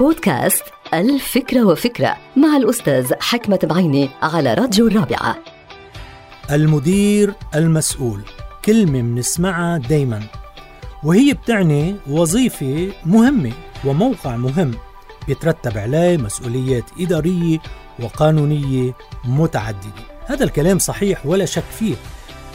بودكاست الفكرة وفكرة مع الأستاذ حكمة بعيني على راديو الرابعة. المدير المسؤول. كلمة بنسمعها دايما. وهي بتعني وظيفة مهمة وموقع مهم بيترتب عليه مسؤوليات إدارية وقانونية متعددة. هذا الكلام صحيح ولا شك فيه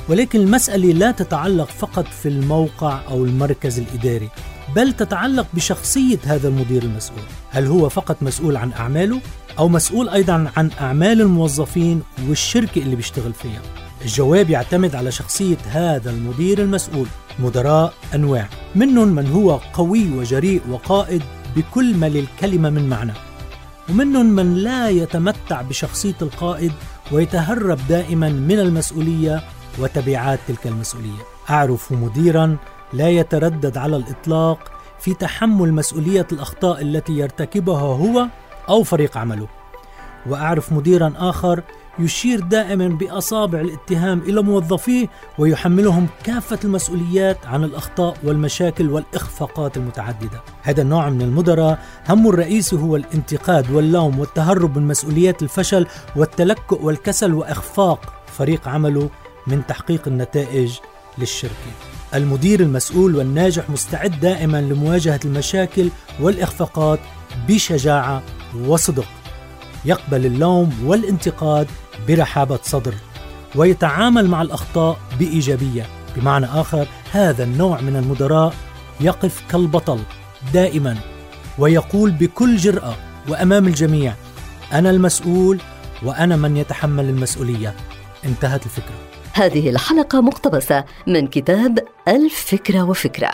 ولكن المسألة لا تتعلق فقط في الموقع أو المركز الإداري. بل تتعلق بشخصية هذا المدير المسؤول. هل هو فقط مسؤول عن أعماله أو مسؤول أيضا عن أعمال الموظفين والشركة اللي بيشتغل فيها؟ الجواب يعتمد على شخصية هذا المدير المسؤول مدراء أنواع منهم من هو قوي وجريء وقائد بكل ما للكلمة من معنى ومنهم من لا يتمتع بشخصية القائد ويتهرب دائما من المسؤولية وتبعات تلك المسؤولية. أعرف مديرا لا يتردد على الإطلاق في تحمل مسؤولية الأخطاء التي يرتكبها هو أو فريق عمله وأعرف مديرا آخر يشير دائما بأصابع الاتهام إلى موظفيه ويحملهم كافة المسؤوليات عن الأخطاء والمشاكل والإخفاقات المتعددة. هذا النوع من المدراء همه الرئيسي هو الانتقاد واللوم والتهرب من مسؤوليات الفشل والتلكؤ والكسل وإخفاق فريق عمله من تحقيق النتائج للشركة. المدير المسؤول والناجح مستعد دائما لمواجهة المشاكل والإخفاقات بشجاعة وصدق. يقبل اللوم والانتقاد برحابة صدر ويتعامل مع الأخطاء بإيجابية بمعنى آخر هذا النوع من المدراء يقف كالبطل دائما ويقول بكل جرأة وأمام الجميع أنا المسؤول وأنا من يتحمل المسؤولية انتهت الفكرة. هذه الحلقة مقتبسة من كتاب الفكرة وفكرة.